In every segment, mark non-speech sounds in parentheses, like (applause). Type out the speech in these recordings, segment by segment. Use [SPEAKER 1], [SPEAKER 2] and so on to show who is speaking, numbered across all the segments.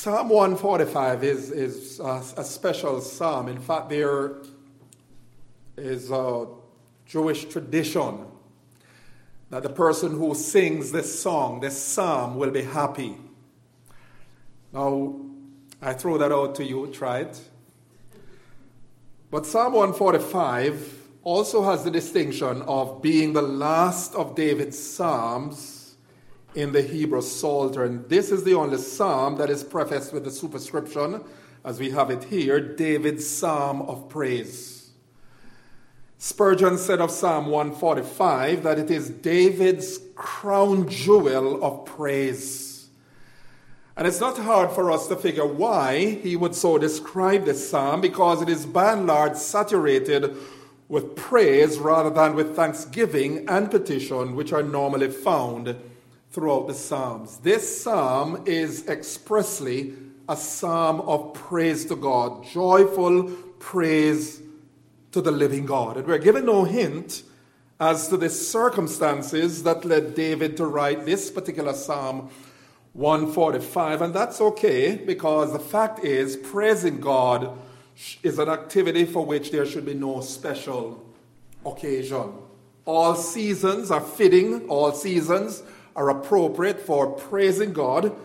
[SPEAKER 1] Psalm 145 is, is a, a special psalm. In fact, there is a Jewish tradition that the person who sings this song, this psalm, will be happy. Now, I throw that out to you, try it. But Psalm 145 also has the distinction of being the last of David's psalms in the Hebrew Psalter. And this is the only psalm that is prefaced with the superscription, as we have it here David's Psalm of Praise. Spurgeon said of Psalm 145 that it is David's crown jewel of praise. And it's not hard for us to figure why he would so describe this psalm because it is by and large saturated with praise rather than with thanksgiving and petition, which are normally found throughout the Psalms. This psalm is expressly a psalm of praise to God, joyful praise to the living God. And we're given no hint as to the circumstances that led David to write this particular psalm 145, and that's okay because the fact is, praising God is an activity for which there should be no special occasion. All seasons are fitting, all seasons are appropriate for praising God.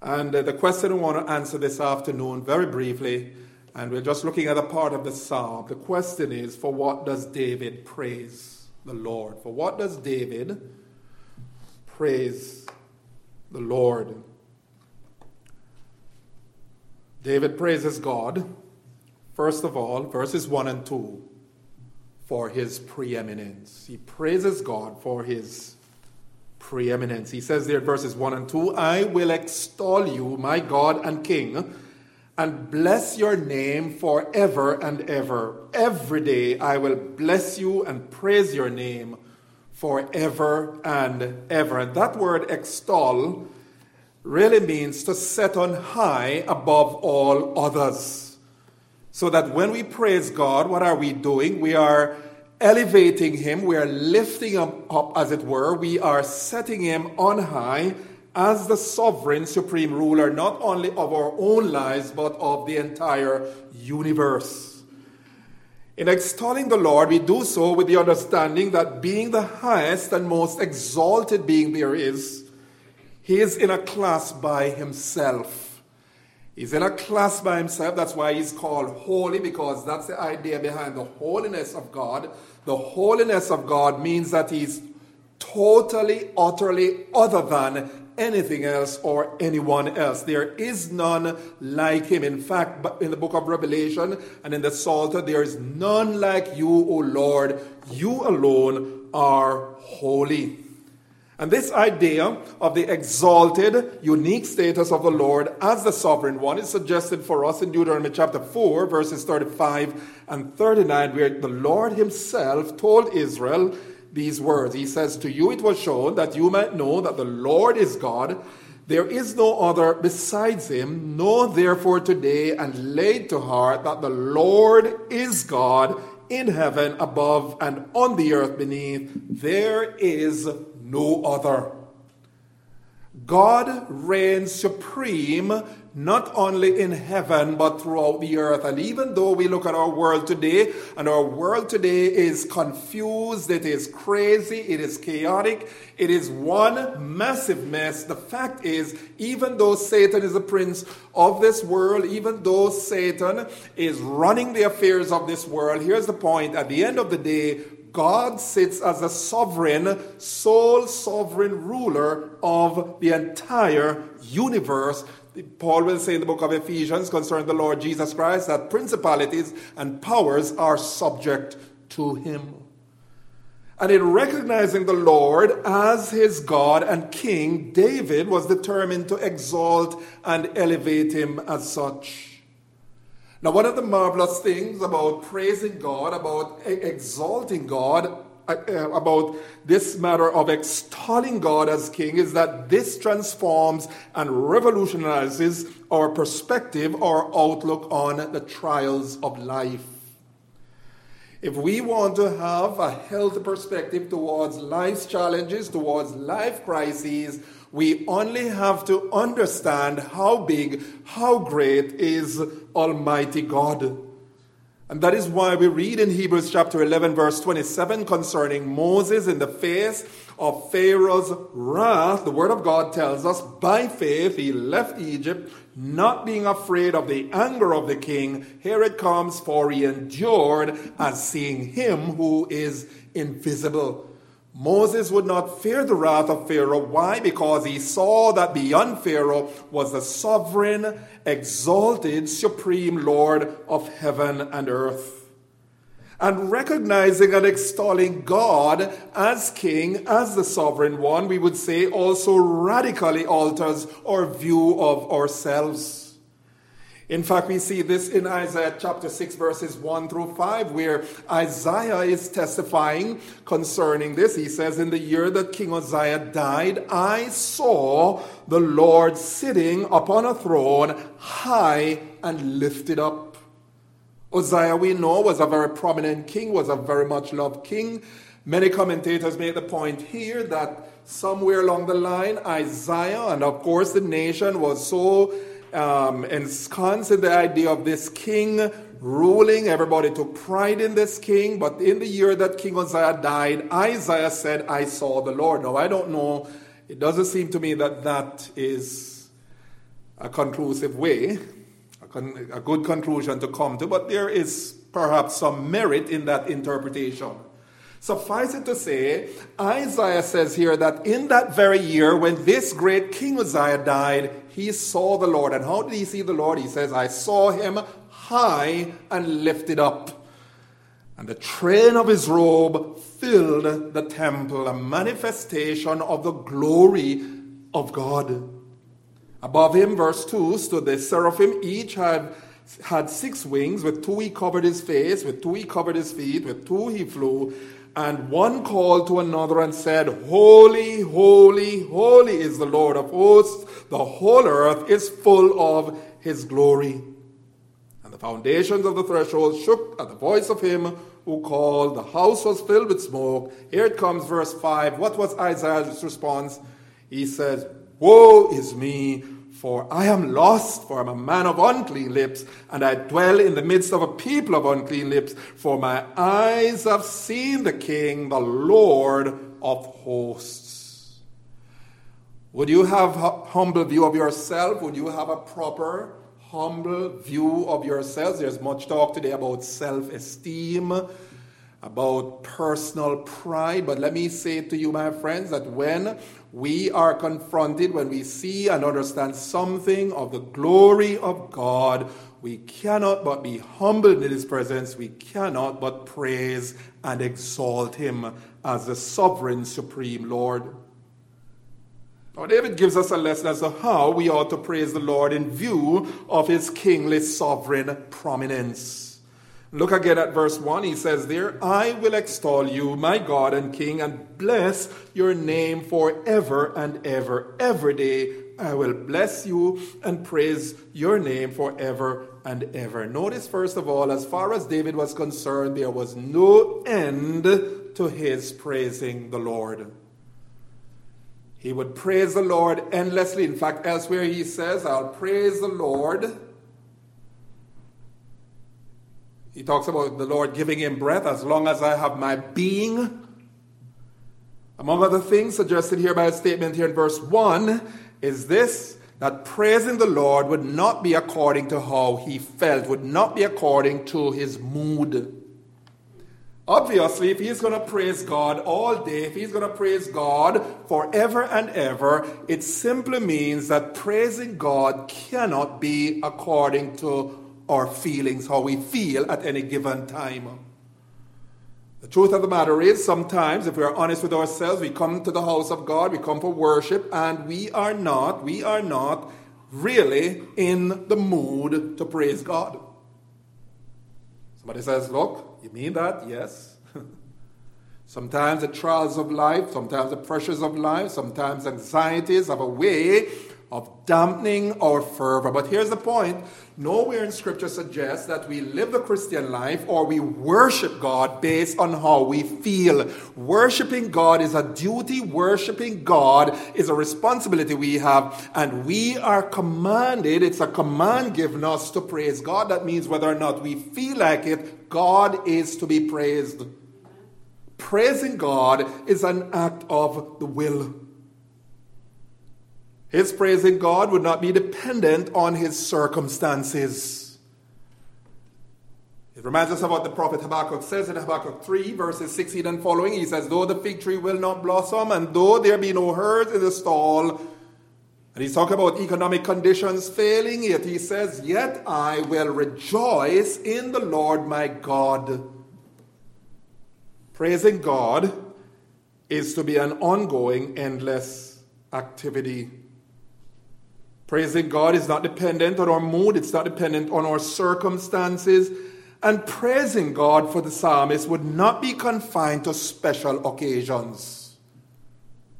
[SPEAKER 1] And uh, the question I want to answer this afternoon, very briefly, and we're just looking at a part of the psalm. The question is for what does David praise the Lord? For what does David praise the Lord. David praises God, first of all, verses 1 and 2, for his preeminence. He praises God for his preeminence. He says there, verses 1 and 2, I will extol you, my God and King, and bless your name forever and ever. Every day I will bless you and praise your name forever and ever. And that word extol really means to set on high above all others. So that when we praise God, what are we doing? We are elevating Him, we are lifting Him up, as it were. We are setting Him on high as the sovereign, supreme ruler, not only of our own lives, but of the entire universe. In extolling the Lord, we do so with the understanding that being the highest and most exalted being there is, he is in a class by himself. He's in a class by himself. That's why he's called holy, because that's the idea behind the holiness of God. The holiness of God means that he's totally, utterly other than anything else or anyone else. There is none like him. In fact, in the book of Revelation and in the Psalter, there is none like you, O Lord. You alone are holy. And this idea of the exalted, unique status of the Lord as the sovereign one is suggested for us in Deuteronomy chapter 4, verses 35 and 39, where the Lord Himself told Israel these words. He says, To you it was shown that you might know that the Lord is God. There is no other besides him. Know therefore today and lay to heart that the Lord is God in heaven above and on the earth beneath. There is no other. God reigns supreme not only in heaven but throughout the earth. And even though we look at our world today, and our world today is confused, it is crazy, it is chaotic, it is one massive mess, the fact is, even though Satan is the prince of this world, even though Satan is running the affairs of this world, here's the point at the end of the day, God sits as a sovereign, sole sovereign ruler of the entire universe. Paul will say in the book of Ephesians concerning the Lord Jesus Christ that principalities and powers are subject to him. And in recognizing the Lord as his God and King, David was determined to exalt and elevate him as such. Now, one of the marvelous things about praising God, about exalting God, uh, uh, about this matter of extolling God as King is that this transforms and revolutionizes our perspective, our outlook on the trials of life. If we want to have a healthy perspective towards life's challenges, towards life crises, We only have to understand how big, how great is Almighty God. And that is why we read in Hebrews chapter 11, verse 27 concerning Moses in the face of Pharaoh's wrath. The Word of God tells us by faith he left Egypt, not being afraid of the anger of the king. Here it comes, for he endured as seeing him who is invisible. Moses would not fear the wrath of Pharaoh. Why? Because he saw that beyond Pharaoh was the sovereign, exalted, supreme Lord of heaven and earth. And recognizing and extolling God as King, as the sovereign one, we would say also radically alters our view of ourselves. In fact, we see this in Isaiah chapter 6, verses 1 through 5, where Isaiah is testifying concerning this. He says, In the year that King Uzziah died, I saw the Lord sitting upon a throne, high and lifted up. Uzziah, we know, was a very prominent king, was a very much loved king. Many commentators make the point here that somewhere along the line, Isaiah, and of course the nation, was so um, ensconced in the idea of this king ruling. Everybody took pride in this king. But in the year that King Uzziah died, Isaiah said, I saw the Lord. Now, I don't know. It doesn't seem to me that that is a conclusive way, a, con- a good conclusion to come to, but there is perhaps some merit in that interpretation. Suffice it to say, Isaiah says here that in that very year when this great King Uzziah died, he saw the Lord. And how did he see the Lord? He says, I saw him high and lifted up. And the train of his robe filled the temple, a manifestation of the glory of God. Above him, verse 2, stood the seraphim. Each had, had six wings. With two he covered his face, with two he covered his feet, with two he flew. And one called to another and said, Holy, holy, holy is the Lord of hosts. The whole earth is full of his glory. And the foundations of the threshold shook at the voice of him who called. The house was filled with smoke. Here it comes, verse 5. What was Isaiah's response? He says, Woe is me! For I am lost, for I am a man of unclean lips, and I dwell in the midst of a people of unclean lips. For my eyes have seen the King, the Lord of hosts. Would you have a humble view of yourself? Would you have a proper, humble view of yourself? There's much talk today about self esteem, about personal pride. But let me say to you, my friends, that when we are confronted when we see and understand something of the glory of God. We cannot but be humbled in His presence. We cannot but praise and exalt Him as the sovereign, supreme Lord. Now, David gives us a lesson as to how we ought to praise the Lord in view of His kingly sovereign prominence. Look again at verse 1. He says there, I will extol you, my God and King, and bless your name forever and ever. Every day I will bless you and praise your name forever and ever. Notice, first of all, as far as David was concerned, there was no end to his praising the Lord. He would praise the Lord endlessly. In fact, elsewhere he says, I'll praise the Lord he talks about the Lord giving him breath as long as I have my being. Among other things suggested here by a statement here in verse 1 is this that praising the Lord would not be according to how he felt, would not be according to his mood. Obviously, if he's going to praise God all day, if he's going to praise God forever and ever, it simply means that praising God cannot be according to our feelings, how we feel at any given time. The truth of the matter is, sometimes, if we are honest with ourselves, we come to the house of God, we come for worship, and we are not, we are not really in the mood to praise God. Somebody says, Look, you mean that? Yes. (laughs) sometimes the trials of life, sometimes the pressures of life, sometimes anxieties have a way of dampening our fervor. But here's the point nowhere in Scripture suggests that we live the Christian life or we worship God based on how we feel. Worshiping God is a duty, worshiping God is a responsibility we have, and we are commanded, it's a command given us to praise God. That means whether or not we feel like it, God is to be praised. Praising God is an act of the will. His praising God would not be dependent on his circumstances. It reminds us of what the prophet Habakkuk says in Habakkuk 3, verses 16 and following. He says, Though the fig tree will not blossom, and though there be no herds in the stall, and he's talking about economic conditions failing, yet he says, Yet I will rejoice in the Lord my God. Praising God is to be an ongoing, endless activity. Praising God is not dependent on our mood, it's not dependent on our circumstances. And praising God for the psalmist would not be confined to special occasions.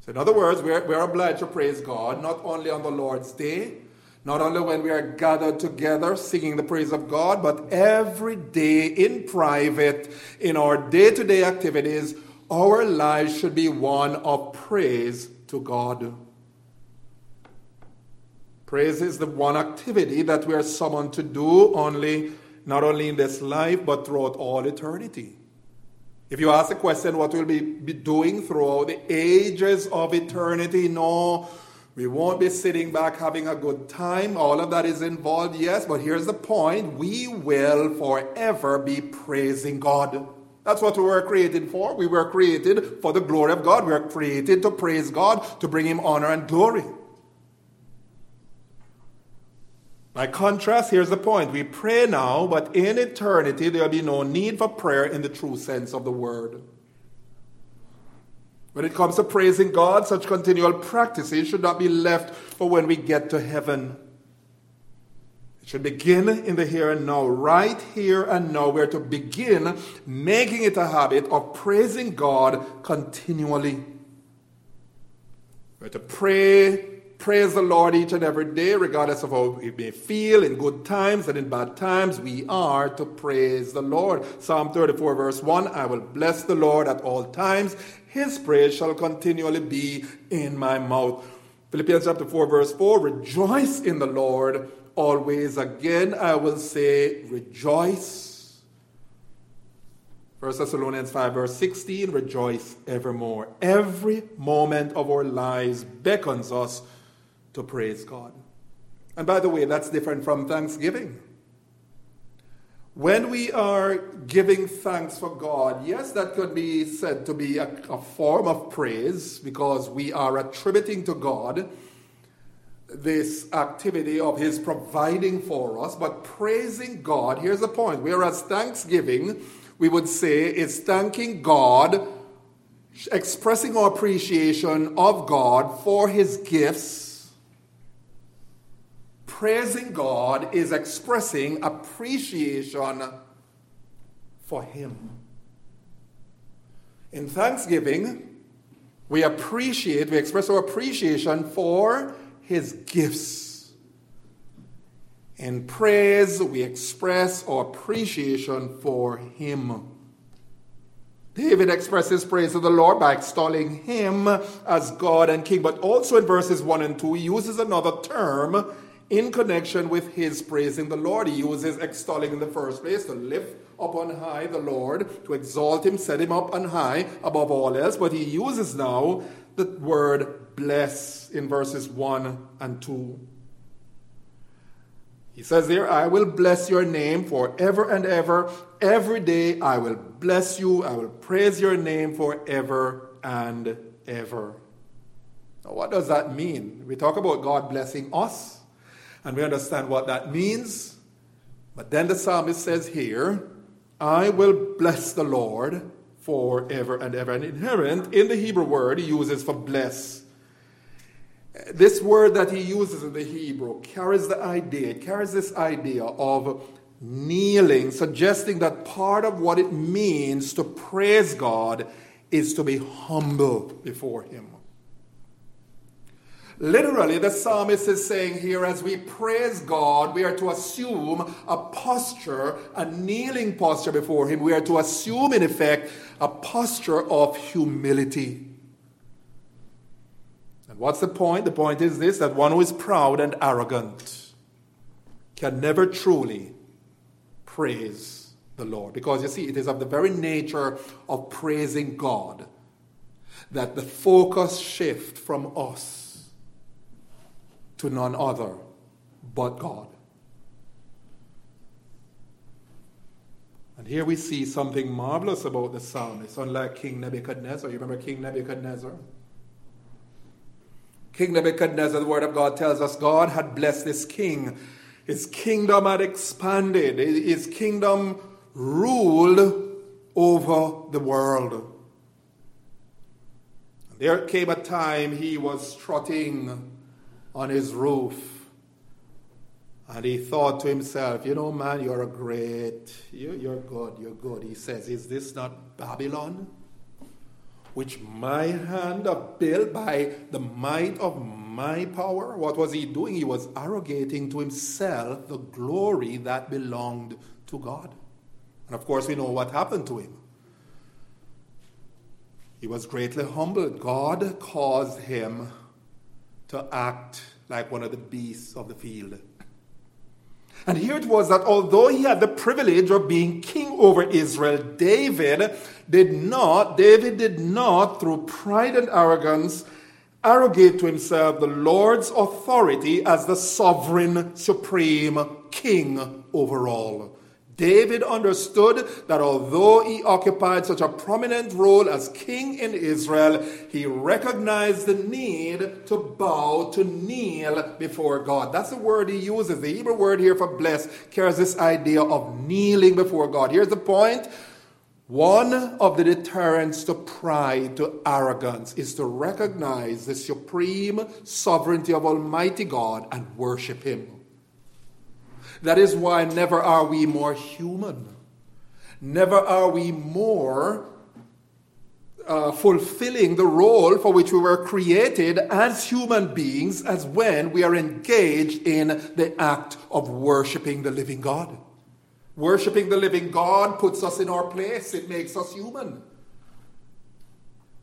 [SPEAKER 1] So, in other words, we're, we're obliged to praise God not only on the Lord's day, not only when we are gathered together singing the praise of God, but every day in private, in our day to day activities, our lives should be one of praise to God. Praise is the one activity that we are summoned to do only, not only in this life, but throughout all eternity. If you ask the question, what we'll be, be doing throughout the ages of eternity, no, we won't be sitting back having a good time. All of that is involved, yes, but here's the point we will forever be praising God. That's what we were created for. We were created for the glory of God. We were created to praise God, to bring Him honor and glory. By contrast, here's the point. We pray now, but in eternity there will be no need for prayer in the true sense of the word. When it comes to praising God, such continual practices should not be left for when we get to heaven. It should begin in the here and now. Right here and now, we're to begin making it a habit of praising God continually. We're to pray praise the Lord each and every day, regardless of how we may feel in good times and in bad times. We are to praise the Lord. Psalm 34, verse 1 I will bless the Lord at all times. His praise shall continually be in my mouth. Philippians chapter 4, verse 4 Rejoice in the Lord always. Again, I will say, Rejoice. 1 Thessalonians 5, verse 16 Rejoice evermore. Every moment of our lives beckons us to praise God. And by the way, that's different from thanksgiving. When we are giving thanks for God, yes, that could be said to be a, a, form of praise because we are attributing to God this activity of His providing for us. But praising God, here's the point. Whereas thanksgiving, we would say, is thanking God, expressing our appreciation of God for His gifts praising God is expressing appreciation for Him. In thanksgiving, we appreciate, we express our appreciation for His gifts. In praise, we express our appreciation for Him. David expresses praise to the Lord by extolling Him as God and King, but also in verses 1 and 2, he uses another term in connection with his praising the Lord. He uses extolling in the first place to lift up on high the Lord, to exalt him, set him up on high above all else. But he uses now the word bless in verses 1 and 2. He says there, I will bless your name forever and ever. Every day I will bless you. I will praise your name forever and ever. Now, what does that mean? We talk about God blessing us and we understand what that means. But then the psalmist says here, I will bless the Lord forever and ever. And inherent in the Hebrew word he uses for bless. This word that he uses in the Hebrew carries the idea, it carries this idea of kneeling, suggesting that part of what it means to praise God is to be humble before him. Literally, the psalmist is saying here, as we praise God, we are to assume a posture, a kneeling posture before Him. We are to assume, in effect, a posture of humility. And what's the point? The point is this that one who is proud and arrogant can never truly praise the Lord. Because you see, it is of the very nature of praising God that the focus shift from us to none other but God. And here we see something marvelous about the psalmist, unlike King Nebuchadnezzar. You remember King Nebuchadnezzar? King Nebuchadnezzar, the Word of God tells us God had blessed this king. His kingdom had expanded, his kingdom ruled over the world. There came a time he was strutting on his roof. And he thought to himself, you know, man, you're a great, you, you're good, you're good. He says, is this not Babylon? Which my hand have built by the might of my power? What was he doing? He was arrogating to himself the glory that belonged to God. And of course, we know what happened to him. He was greatly humbled. God caused him to act like one of the beasts of the field. And here it was that although he had the privilege of being king over Israel, David did not, David did not, through pride and arrogance, arrogate to himself the Lord's authority as the sovereign, supreme king over all. David understood that although he occupied such a prominent role as king in Israel, he recognized the need to bow, to kneel before God. That's the word he uses. The Hebrew word here for bless carries this idea of kneeling before God. Here's the point. One of the deterrents to pride, to arrogance, is to recognize the supreme sovereignty of Almighty God and worship Him. That is why never are we more human. Never are we more uh, fulfilling the role for which we were created as human beings as when we are engaged in the act of worshiping the living God. Worshipping the living God puts us in our place, it makes us human.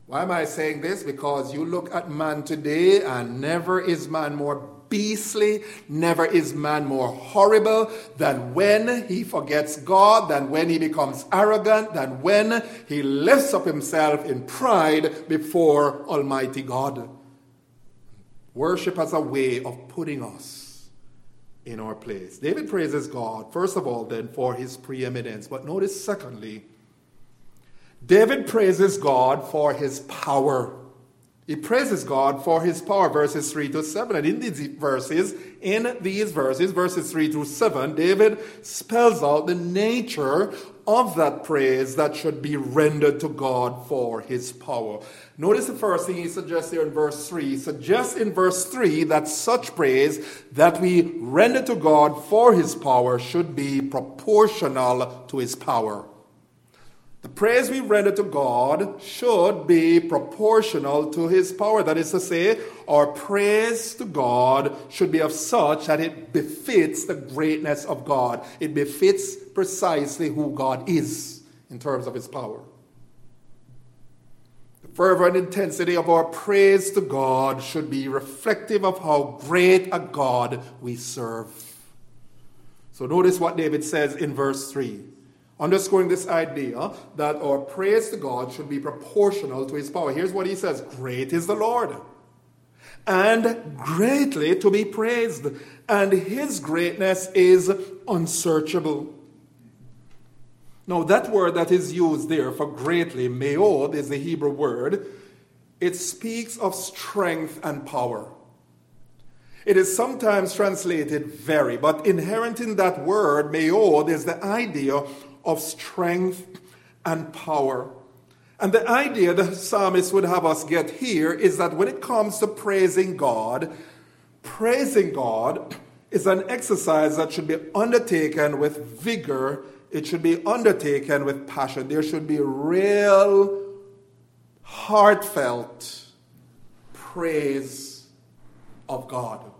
[SPEAKER 1] Why am I saying this? Because you look at man today, and never is man more beastly. Never is man more horrible than when he forgets God, than when he becomes arrogant, than when he lifts up himself in pride before Almighty God. Worship as a way of putting us in our place. David praises God, first of all, then, for his preeminence. But notice, secondly, David praises God for his power. He praises God for his power, verses 3 to 7. And in these verses, in these verses, verses 3 to 7, David spells out the nature of that praise that should be rendered to God for his power. Notice the first thing he suggests here in verse 3. He suggests in verse 3 that such praise that we render to God for his power should be proportional to his power. The praise we render to God should be proportional to his power. That is to say, our praise to God should be of such that it befits the greatness of God. It befits precisely who God is in terms of his power. The fervor and intensity of our praise to God should be reflective of how great a God we serve. So notice what David says in verse 3 underscoring this idea that our praise to God should be proportional to his power. Here's what he says Great is the Lord, and greatly to be praised, and his greatness is unsearchable. Now, that word that is used there for greatly, meod, is the Hebrew word. It speaks of strength and power. It is sometimes translated very, but inherent in that word, meod, is the idea of strength and power. And the idea the psalmist would have us get here is that when it comes to praising God, praising God is an exercise that should be undertaken with vigor, it should be undertaken with passion. There should be real, heartfelt praise of God.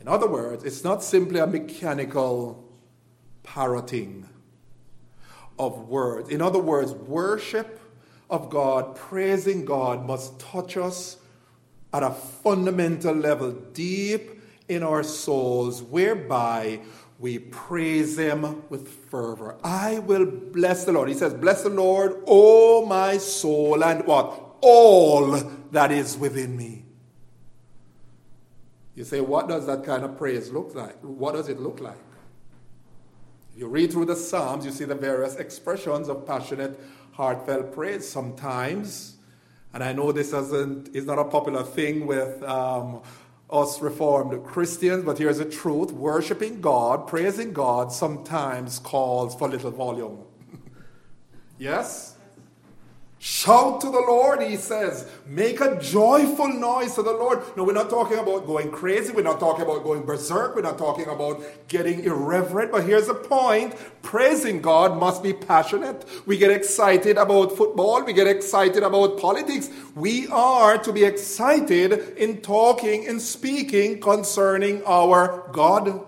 [SPEAKER 1] In other words, it's not simply a mechanical parroting of words. In other words, worship of God, praising God, must touch us at a fundamental level, deep in our souls, whereby we praise Him with fervor. I will bless the Lord. He says, Bless the Lord, O my soul, and what? All that is within me. You say, what does that kind of praise look like? What does it look like? You read through the Psalms, you see the various expressions of passionate, heartfelt praise. Sometimes, and I know this isn't, is not a popular thing with um, us Reformed Christians, but here's the truth worshiping God, praising God, sometimes calls for little volume. (laughs) yes? Shout to the Lord, he says. Make a joyful noise to the Lord. No, we're not talking about going crazy. We're not talking about going berserk. We're not talking about getting irreverent. But here's the point praising God must be passionate. We get excited about football. We get excited about politics. We are to be excited in talking and speaking concerning our God.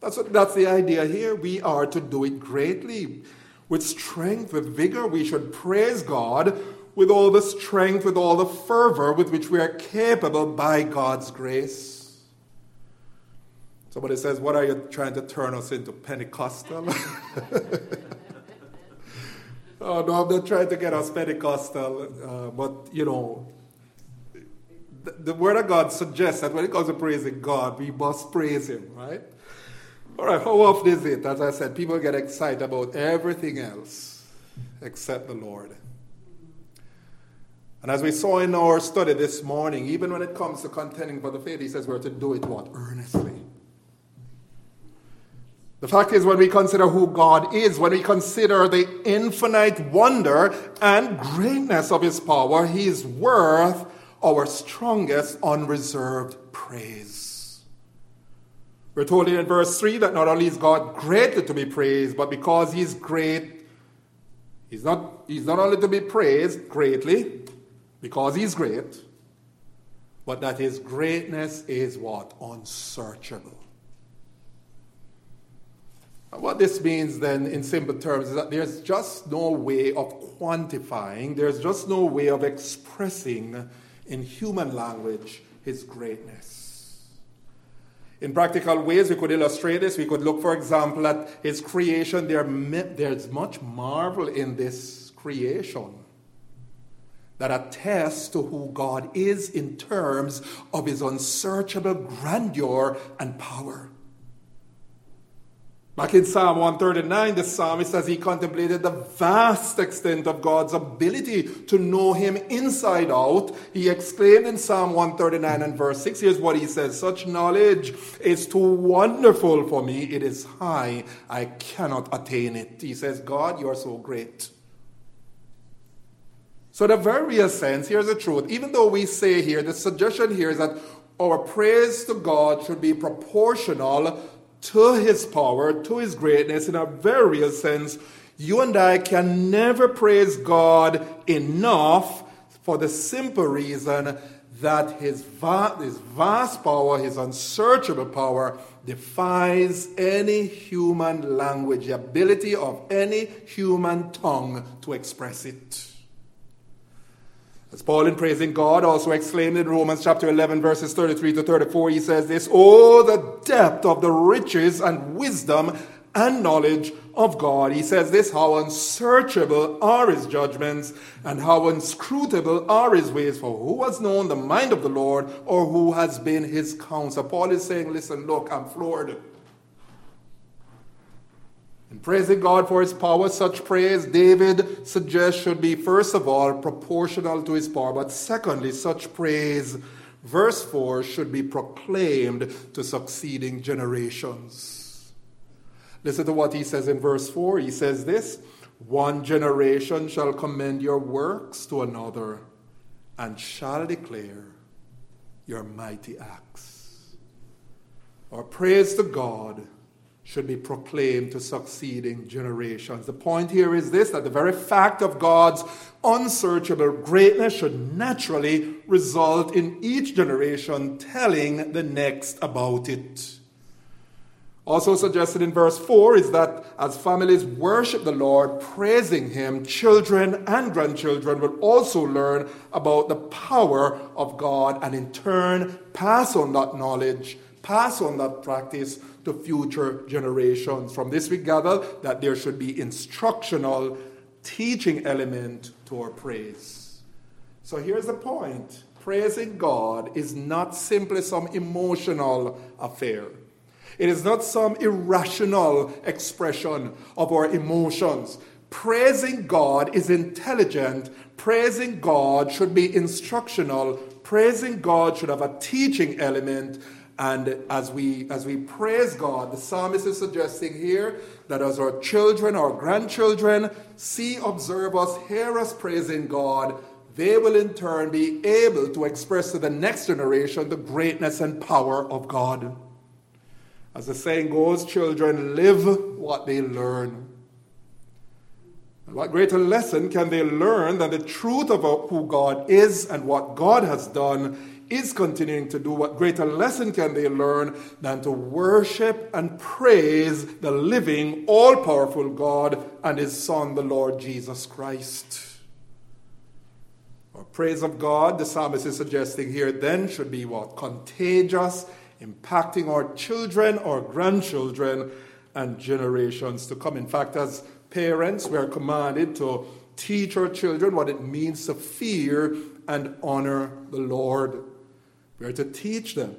[SPEAKER 1] That's, what, that's the idea here. We are to do it greatly with strength, with vigor. We should praise God with all the strength, with all the fervor with which we are capable by God's grace. Somebody says, What are you trying to turn us into? Pentecostal? (laughs) oh, no, I'm not trying to get us Pentecostal, uh, but you know, the, the Word of God suggests that when it comes to praising God, we must praise Him, right? All right, how often is it? As I said, people get excited about everything else except the Lord. And as we saw in our study this morning, even when it comes to contending for the faith, he says we're to do it what? Earnestly. The fact is, when we consider who God is, when we consider the infinite wonder and greatness of his power, he is worth our strongest unreserved praise. We're told in verse 3 that not only is God greatly to be praised, but because He's great, He's not, he's not only to be praised greatly, because He's great, but that His greatness is what? Unsearchable. What this means then, in simple terms, is that there's just no way of quantifying, there's just no way of expressing in human language His greatness. In practical ways, we could illustrate this. We could look, for example, at his creation. There, there's much marvel in this creation that attests to who God is in terms of his unsearchable grandeur and power. Back in Psalm 139, the psalmist, says he contemplated the vast extent of God's ability to know him inside out, he exclaimed in Psalm 139 and verse 6, here's what he says Such knowledge is too wonderful for me. It is high. I cannot attain it. He says, God, you are so great. So, the very real sense, here's the truth. Even though we say here, the suggestion here is that our praise to God should be proportional to his power, to his greatness in a very real sense, you and I can never praise God enough for the simple reason that his, his vast power, his unsearchable power, defies any human language, the ability of any human tongue to express it. As Paul in praising God also exclaimed in Romans chapter 11 verses 33 to 34, he says this, Oh, the depth of the riches and wisdom and knowledge of God. He says this, how unsearchable are his judgments and how inscrutable are his ways. For who has known the mind of the Lord or who has been his counsel? Paul is saying, listen, look, I'm floored. In praising God for his power, such praise, David suggests, should be, first of all, proportional to his power. But secondly, such praise, verse 4, should be proclaimed to succeeding generations. Listen to what he says in verse 4. He says this One generation shall commend your works to another and shall declare your mighty acts. Our praise to God should be proclaimed to succeeding generations. The point here is this that the very fact of God's unsearchable greatness should naturally result in each generation telling the next about it. Also suggested in verse 4 is that as families worship the Lord, praising Him, children and grandchildren will also learn about the power of God and in turn pass on that knowledge, pass on that practice to future generations. From this, we gather that there should be instructional teaching element to our praise. So here's the point praising God is not simply some emotional affair. It is not some irrational expression of our emotions. Praising God is intelligent. Praising God should be instructional. Praising God should have a teaching element. And as we, as we praise God, the psalmist is suggesting here that as our children, our grandchildren see, observe us, hear us praising God, they will in turn be able to express to the next generation the greatness and power of God. As the saying goes, children live what they learn. And what greater lesson can they learn than the truth about who God is and what God has done is continuing to do? What greater lesson can they learn than to worship and praise the living, all powerful God and His Son, the Lord Jesus Christ? Our praise of God, the psalmist is suggesting here, then should be what? Contagious impacting our children, our grandchildren, and generations to come. In fact, as parents, we are commanded to teach our children what it means to fear and honor the Lord. We are to teach them.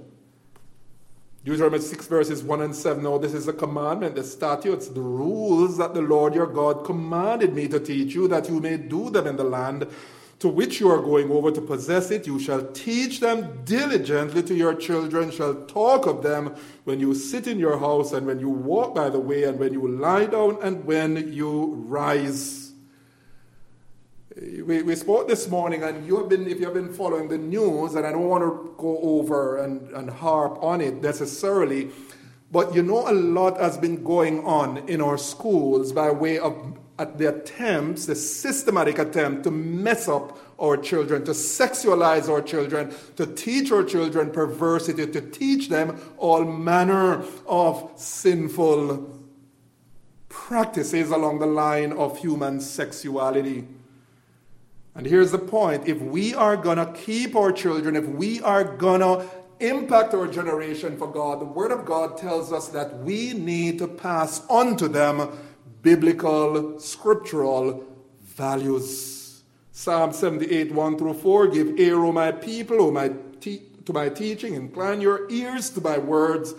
[SPEAKER 1] Deuteronomy 6 verses 1 and 7. Now, this is a commandment, the statutes, the rules that the Lord your God commanded me to teach you, that you may do them in the land to which you are going over to possess it. You shall teach them diligently to your children, shall talk of them when you sit in your house and when you walk by the way and when you lie down and when you rise. We, we spoke this morning, and you have been, if you have been following the news, and I don't want to go over and, and harp on it necessarily, but you know, a lot has been going on in our schools by way of at the attempts, the systematic attempt to mess up our children, to sexualize our children, to teach our children perversity, to teach them all manner of sinful practices along the line of human sexuality. And here's the point if we are going to keep our children, if we are going to impact our generation for God, the Word of God tells us that we need to pass on to them biblical, scriptural values. Psalm 78, 1 through 4 Give ear, O my people, O my te- to my teaching, incline your ears to my words.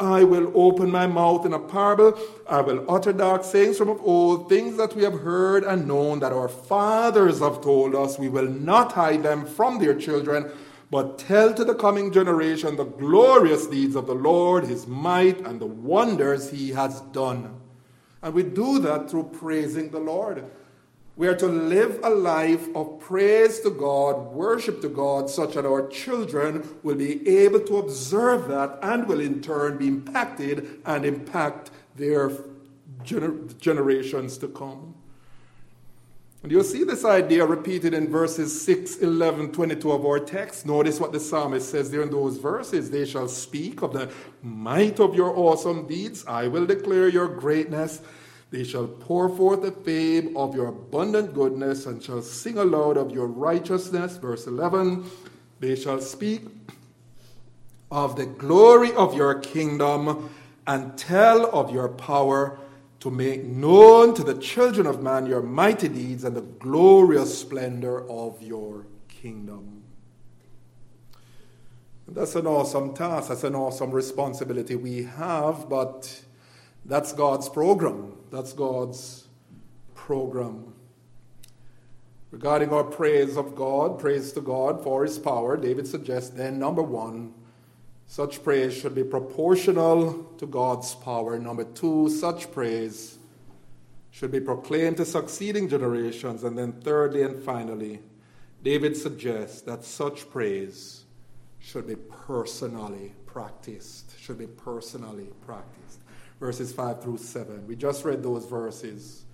[SPEAKER 1] I will open my mouth in a parable. I will utter dark sayings from of old, things that we have heard and known that our fathers have told us. We will not hide them from their children, but tell to the coming generation the glorious deeds of the Lord, his might, and the wonders he has done. And we do that through praising the Lord. We are to live a life of praise to God, worship to God, such that our children will be able to observe that and will in turn be impacted and impact their gener- generations to come. And you'll see this idea repeated in verses 6, 11, 22 of our text. Notice what the psalmist says there in those verses. They shall speak of the might of your awesome deeds. I will declare your greatness. They shall pour forth the fame of your abundant goodness and shall sing aloud of your righteousness. Verse 11. They shall speak of the glory of your kingdom and tell of your power to make known to the children of man your mighty deeds and the glorious splendor of your kingdom. That's an awesome task, that's an awesome responsibility we have, but that's God's program. That's God's program. Regarding our praise of God, praise to God for his power, David suggests then, number one, such praise should be proportional to God's power. Number two, such praise should be proclaimed to succeeding generations. And then, thirdly and finally, David suggests that such praise should be personally practiced. Should be personally practiced. Verses 5 through 7. We just read those verses.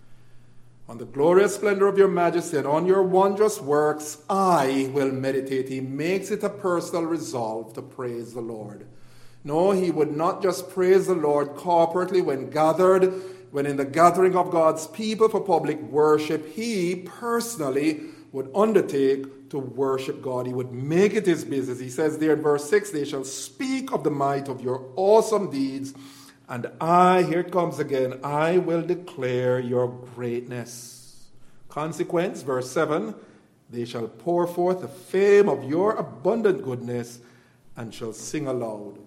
[SPEAKER 1] On the glorious splendor of your majesty and on your wondrous works, I will meditate. He makes it a personal resolve to praise the Lord. No, he would not just praise the Lord corporately when gathered, when in the gathering of God's people for public worship, he personally would undertake to worship God. He would make it his business. He says there in verse 6 they shall speak of the might of your awesome deeds and I, here it comes again, I will declare your greatness. Consequence, verse 7 they shall pour forth the fame of your abundant goodness and shall sing aloud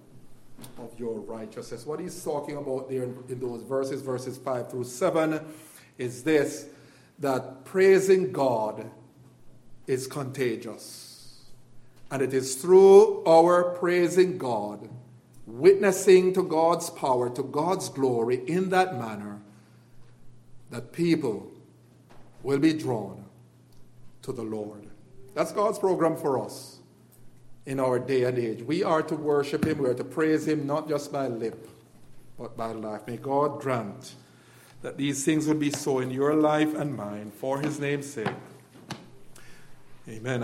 [SPEAKER 1] of your righteousness. What he's talking about there in, those verses, verses 5 through 7, is this that praising God is contagious. And it is through our praising God witnessing to God's power, to God's glory in that manner, that people will be drawn to the Lord. That's God's program for us in our day and age. We are to worship Him, we are to praise Him not just by lip, but by life. May God grant that these things would be so in your life and mine for His name's sake. Amen.